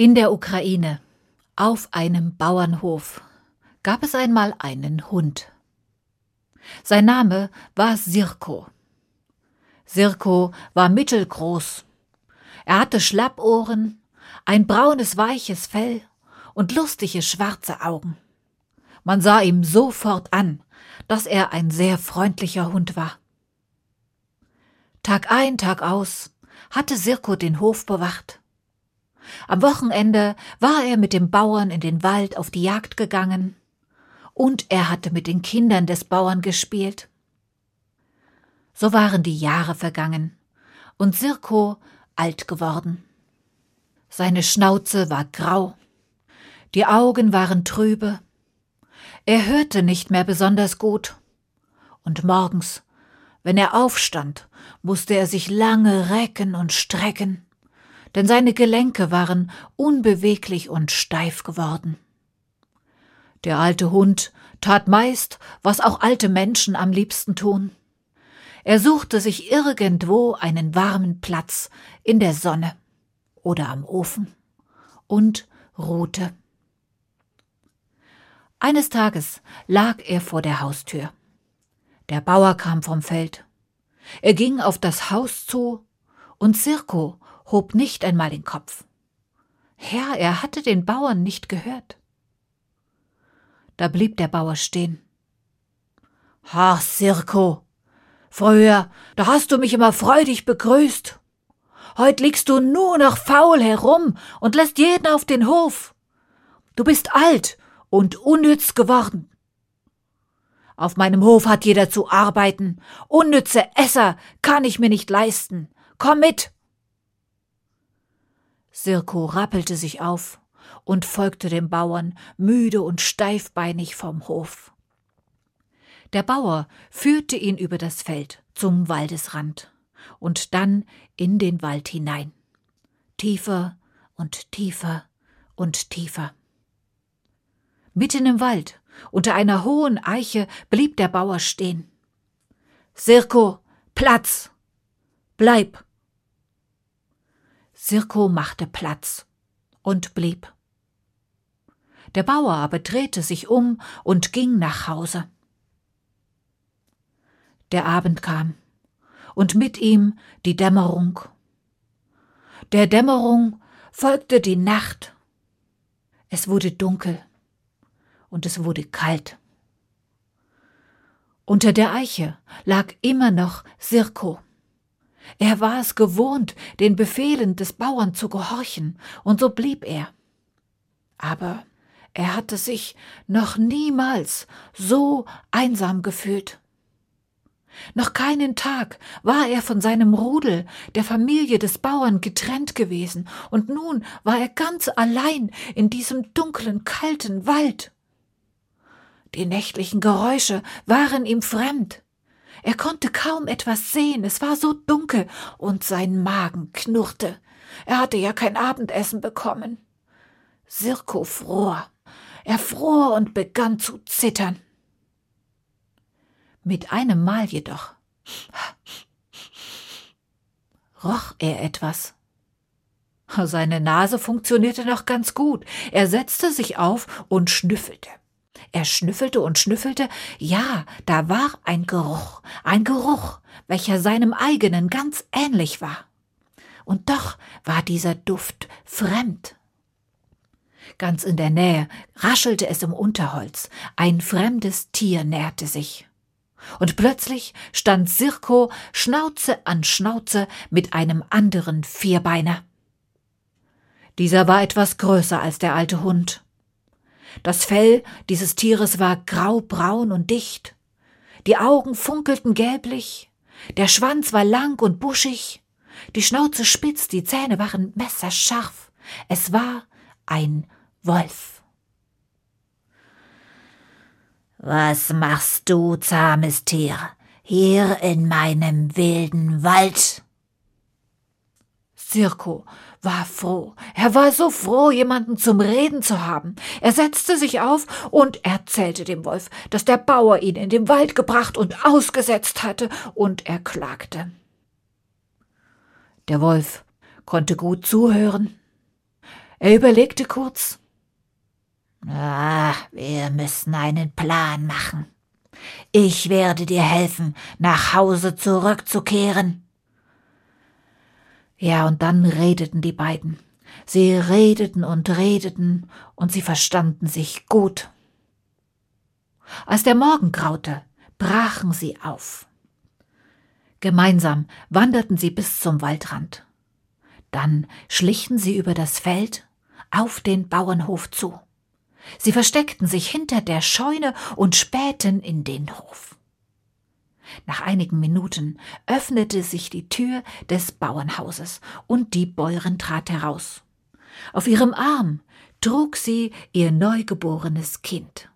In der Ukraine, auf einem Bauernhof, gab es einmal einen Hund. Sein Name war Sirko. Sirko war mittelgroß. Er hatte Schlappohren, ein braunes weiches Fell und lustige schwarze Augen. Man sah ihm sofort an, dass er ein sehr freundlicher Hund war. Tag ein, Tag aus hatte Sirko den Hof bewacht. Am Wochenende war er mit dem Bauern in den Wald auf die Jagd gegangen, und er hatte mit den Kindern des Bauern gespielt. So waren die Jahre vergangen und Sirko alt geworden. Seine Schnauze war grau, die Augen waren trübe, er hörte nicht mehr besonders gut, und morgens, wenn er aufstand, musste er sich lange recken und strecken denn seine Gelenke waren unbeweglich und steif geworden. Der alte Hund tat meist, was auch alte Menschen am liebsten tun. Er suchte sich irgendwo einen warmen Platz in der Sonne oder am Ofen und ruhte. Eines Tages lag er vor der Haustür. Der Bauer kam vom Feld. Er ging auf das Haus zu, und Sirko hob nicht einmal den Kopf. Herr, er hatte den Bauern nicht gehört. Da blieb der Bauer stehen. Ha, Sirko, früher, da hast du mich immer freudig begrüßt. Heut liegst du nur noch faul herum und lässt jeden auf den Hof. Du bist alt und unnütz geworden. Auf meinem Hof hat jeder zu arbeiten. Unnütze Esser kann ich mir nicht leisten. Komm mit. Sirko rappelte sich auf und folgte dem Bauern, müde und steifbeinig vom Hof. Der Bauer führte ihn über das Feld zum Waldesrand und dann in den Wald hinein. Tiefer und tiefer und tiefer. Mitten im Wald, unter einer hohen Eiche, blieb der Bauer stehen. Sirko, Platz! Bleib! Sirko machte Platz und blieb. Der Bauer aber drehte sich um und ging nach Hause. Der Abend kam, und mit ihm die Dämmerung. Der Dämmerung folgte die Nacht. Es wurde dunkel und es wurde kalt. Unter der Eiche lag immer noch Sirko. Er war es gewohnt, den Befehlen des Bauern zu gehorchen, und so blieb er. Aber er hatte sich noch niemals so einsam gefühlt. Noch keinen Tag war er von seinem Rudel, der Familie des Bauern, getrennt gewesen, und nun war er ganz allein in diesem dunklen, kalten Wald. Die nächtlichen Geräusche waren ihm fremd. Er konnte kaum etwas sehen, es war so dunkel, und sein Magen knurrte. Er hatte ja kein Abendessen bekommen. Sirko fror. Er fror und begann zu zittern. Mit einem Mal jedoch roch er etwas. Seine Nase funktionierte noch ganz gut. Er setzte sich auf und schnüffelte. Er schnüffelte und schnüffelte, ja, da war ein Geruch, ein Geruch, welcher seinem eigenen ganz ähnlich war. Und doch war dieser Duft fremd. Ganz in der Nähe raschelte es im Unterholz, ein fremdes Tier näherte sich. Und plötzlich stand Sirko Schnauze an Schnauze mit einem anderen Vierbeiner. Dieser war etwas größer als der alte Hund. Das Fell dieses Tieres war graubraun und dicht. Die Augen funkelten gelblich. Der Schwanz war lang und buschig. Die Schnauze spitz, die Zähne waren messerscharf. Es war ein Wolf. Was machst du, zahmes Tier, hier in meinem wilden Wald? Sirko war froh. Er war so froh, jemanden zum Reden zu haben. Er setzte sich auf und erzählte dem Wolf, dass der Bauer ihn in den Wald gebracht und ausgesetzt hatte, und er klagte. Der Wolf konnte gut zuhören. Er überlegte kurz. Ah, wir müssen einen Plan machen. Ich werde dir helfen, nach Hause zurückzukehren. Ja, und dann redeten die beiden. Sie redeten und redeten, und sie verstanden sich gut. Als der Morgen graute, brachen sie auf. Gemeinsam wanderten sie bis zum Waldrand. Dann schlichen sie über das Feld auf den Bauernhof zu. Sie versteckten sich hinter der Scheune und spähten in den Hof. Nach einigen Minuten öffnete sich die Tür des Bauernhauses und die Bäuerin trat heraus. Auf ihrem Arm trug sie ihr neugeborenes Kind.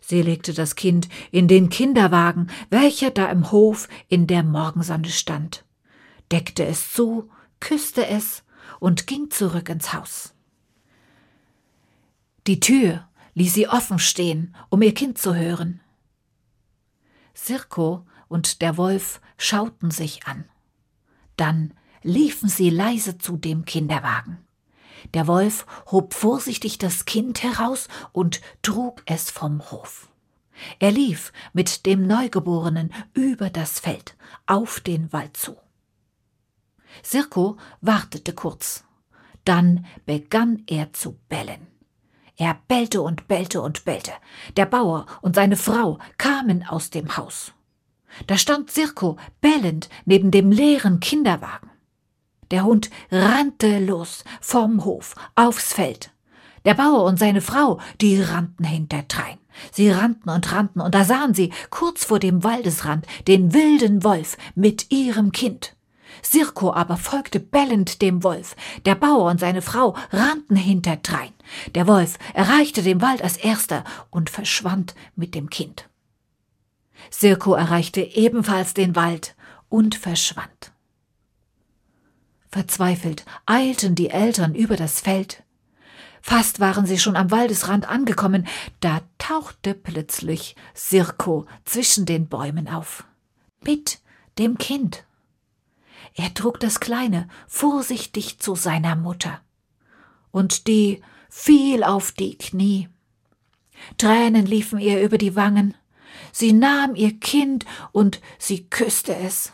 Sie legte das Kind in den Kinderwagen, welcher da im Hof in der Morgensonne stand, deckte es zu, küsste es und ging zurück ins Haus. Die Tür ließ sie offen stehen, um ihr Kind zu hören. Sirko und der Wolf schauten sich an. Dann liefen sie leise zu dem Kinderwagen. Der Wolf hob vorsichtig das Kind heraus und trug es vom Hof. Er lief mit dem Neugeborenen über das Feld auf den Wald zu. Sirko wartete kurz. Dann begann er zu bellen. Er bellte und bellte und bellte. Der Bauer und seine Frau kamen aus dem Haus. Da stand Sirko bellend neben dem leeren Kinderwagen. Der Hund rannte los vom Hof aufs Feld. Der Bauer und seine Frau, die rannten hinterdrein. Sie rannten und rannten, und da sahen sie kurz vor dem Waldesrand den wilden Wolf mit ihrem Kind. Sirko aber folgte bellend dem Wolf. Der Bauer und seine Frau rannten hinterdrein. Der Wolf erreichte den Wald als erster und verschwand mit dem Kind. Sirko erreichte ebenfalls den Wald und verschwand. Verzweifelt eilten die Eltern über das Feld. Fast waren sie schon am Waldesrand angekommen, da tauchte plötzlich Sirko zwischen den Bäumen auf. Mit dem Kind. Er trug das Kleine vorsichtig zu seiner Mutter. Und die fiel auf die Knie. Tränen liefen ihr über die Wangen. Sie nahm ihr Kind und sie küsste es.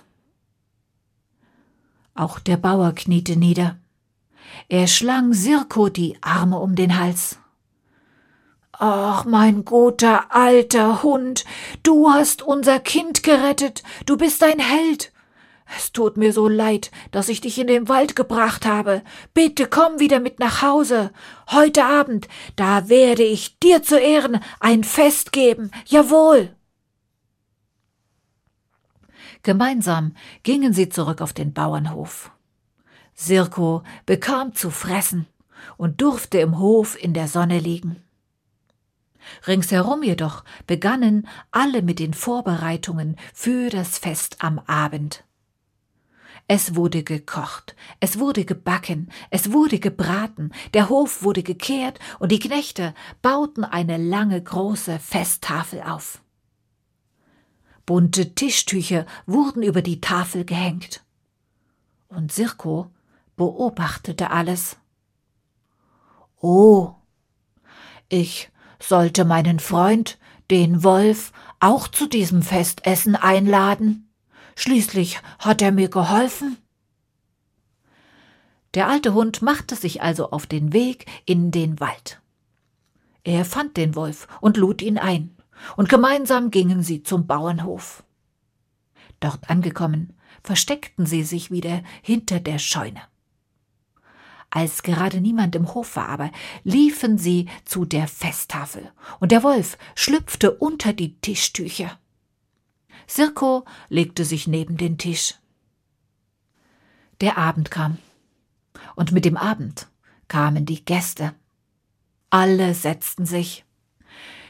Auch der Bauer kniete nieder. Er schlang Sirko die Arme um den Hals. Ach, mein guter alter Hund, du hast unser Kind gerettet, du bist ein Held. Es tut mir so leid, dass ich dich in den Wald gebracht habe. Bitte komm wieder mit nach Hause. Heute Abend, da werde ich dir zu Ehren ein Fest geben. Jawohl. Gemeinsam gingen sie zurück auf den Bauernhof. Sirko bekam zu fressen und durfte im Hof in der Sonne liegen. Ringsherum jedoch begannen alle mit den Vorbereitungen für das Fest am Abend. Es wurde gekocht, es wurde gebacken, es wurde gebraten, der Hof wurde gekehrt und die Knechte bauten eine lange große Festtafel auf. Bunte Tischtücher wurden über die Tafel gehängt. Und Sirko beobachtete alles. Oh, ich sollte meinen Freund, den Wolf, auch zu diesem Festessen einladen. Schließlich hat er mir geholfen. Der alte Hund machte sich also auf den Weg in den Wald. Er fand den Wolf und lud ihn ein, und gemeinsam gingen sie zum Bauernhof. Dort angekommen, versteckten sie sich wieder hinter der Scheune. Als gerade niemand im Hof war, aber liefen sie zu der Festtafel, und der Wolf schlüpfte unter die Tischtücher. Sirko legte sich neben den Tisch. Der Abend kam. Und mit dem Abend kamen die Gäste. Alle setzten sich.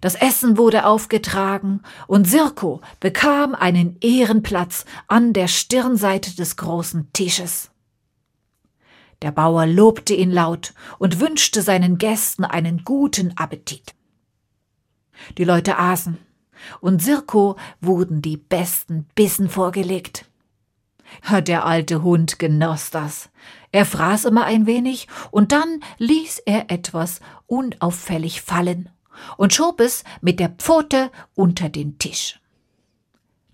Das Essen wurde aufgetragen und Sirko bekam einen Ehrenplatz an der Stirnseite des großen Tisches. Der Bauer lobte ihn laut und wünschte seinen Gästen einen guten Appetit. Die Leute aßen und Sirko wurden die besten Bissen vorgelegt. Der alte Hund genoss das. Er fraß immer ein wenig und dann ließ er etwas unauffällig fallen und schob es mit der Pfote unter den Tisch.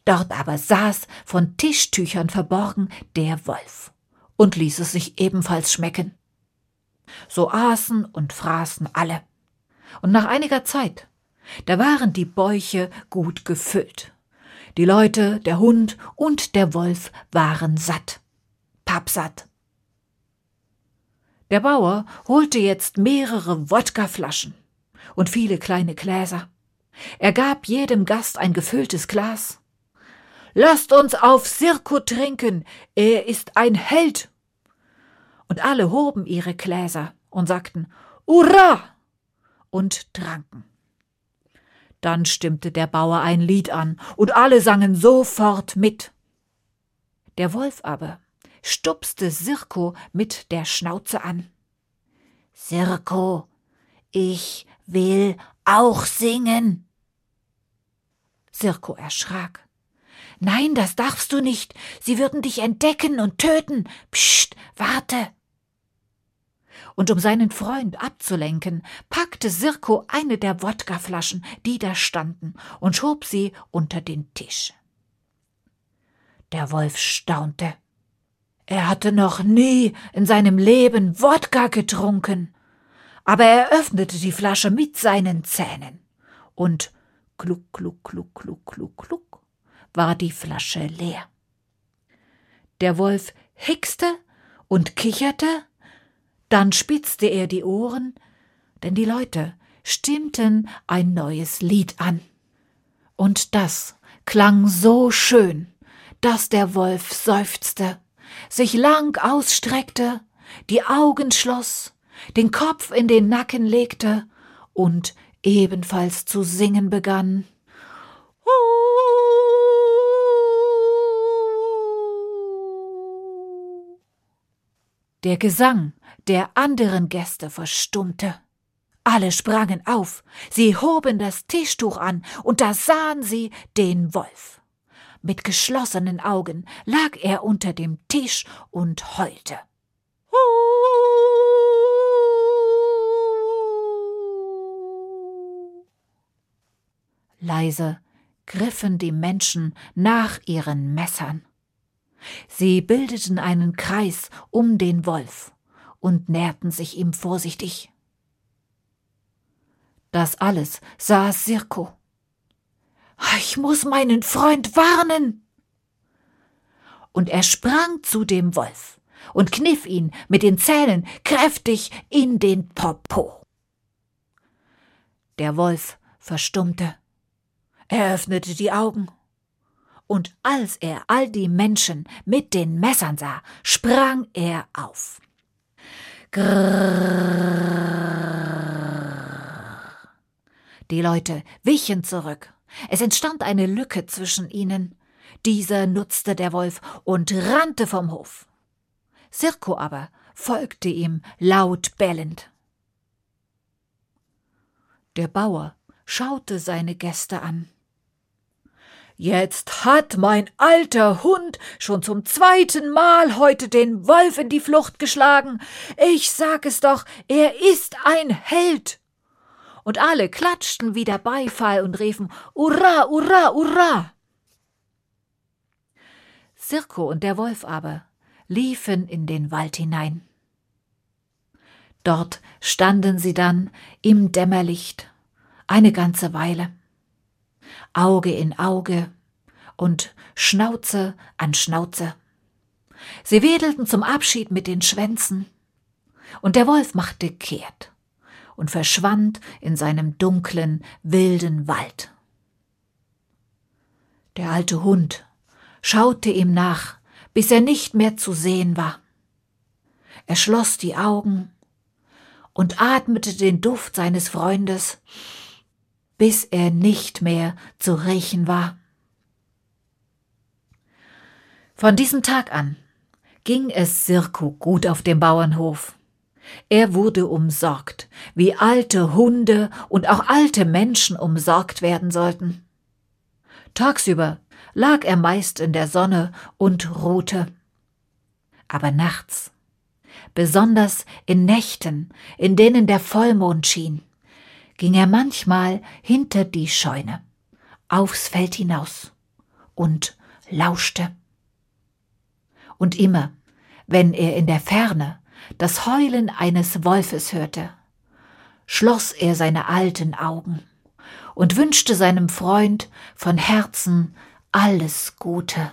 Dort aber saß, von Tischtüchern verborgen, der Wolf und ließ es sich ebenfalls schmecken. So aßen und fraßen alle. Und nach einiger Zeit, da waren die Bäuche gut gefüllt. Die Leute, der Hund und der Wolf waren satt, pappsatt. Der Bauer holte jetzt mehrere Wodkaflaschen und viele kleine Gläser. Er gab jedem Gast ein gefülltes Glas. Lasst uns auf Sirko trinken, er ist ein Held. Und alle hoben ihre Gläser und sagten Hurra! und tranken. Dann stimmte der Bauer ein Lied an, und alle sangen sofort mit. Der Wolf aber stupste Sirko mit der Schnauze an. Sirko, ich will auch singen. Sirko erschrak. Nein, das darfst du nicht. Sie würden dich entdecken und töten. Psst, warte. Und um seinen Freund abzulenken, packte Sirko eine der Wodkaflaschen, die da standen, und schob sie unter den Tisch. Der Wolf staunte. Er hatte noch nie in seinem Leben Wodka getrunken, aber er öffnete die Flasche mit seinen Zähnen und kluck, kluck, kluck, kluck, kluck, kluck war die Flasche leer. Der Wolf hickste und kicherte, dann spitzte er die Ohren, denn die Leute stimmten ein neues Lied an. Und das klang so schön, dass der Wolf seufzte sich lang ausstreckte, die Augen schloss, den Kopf in den Nacken legte und ebenfalls zu singen begann. Der Gesang der anderen Gäste verstummte. Alle sprangen auf, sie hoben das Tischtuch an, und da sahen sie den Wolf. Mit geschlossenen Augen lag er unter dem Tisch und heulte. Leise griffen die Menschen nach ihren Messern. Sie bildeten einen Kreis um den Wolf und näherten sich ihm vorsichtig. Das alles sah Sirko. Ich muss meinen Freund warnen. Und er sprang zu dem Wolf und kniff ihn mit den Zähnen kräftig in den Popo. Der Wolf verstummte. Er öffnete die Augen. Und als er all die Menschen mit den Messern sah, sprang er auf. Grrrr. Die Leute wichen zurück es entstand eine Lücke zwischen ihnen. Diese nutzte der Wolf und rannte vom Hof. Sirko aber folgte ihm laut bellend. Der Bauer schaute seine Gäste an. Jetzt hat mein alter Hund schon zum zweiten Mal heute den Wolf in die Flucht geschlagen. Ich sag es doch, er ist ein Held und alle klatschten wieder Beifall und riefen Hurra, Hurra, Hurra. Sirko und der Wolf aber liefen in den Wald hinein. Dort standen sie dann im Dämmerlicht eine ganze Weile, Auge in Auge und Schnauze an Schnauze. Sie wedelten zum Abschied mit den Schwänzen, und der Wolf machte kehrt und verschwand in seinem dunklen, wilden Wald. Der alte Hund schaute ihm nach, bis er nicht mehr zu sehen war. Er schloss die Augen und atmete den Duft seines Freundes, bis er nicht mehr zu riechen war. Von diesem Tag an ging es Sirko gut auf dem Bauernhof. Er wurde umsorgt, wie alte Hunde und auch alte Menschen umsorgt werden sollten. Tagsüber lag er meist in der Sonne und ruhte. Aber nachts, besonders in Nächten, in denen der Vollmond schien, ging er manchmal hinter die Scheune, aufs Feld hinaus und lauschte. Und immer, wenn er in der Ferne das Heulen eines Wolfes hörte, schloss er seine alten Augen und wünschte seinem Freund von Herzen alles Gute.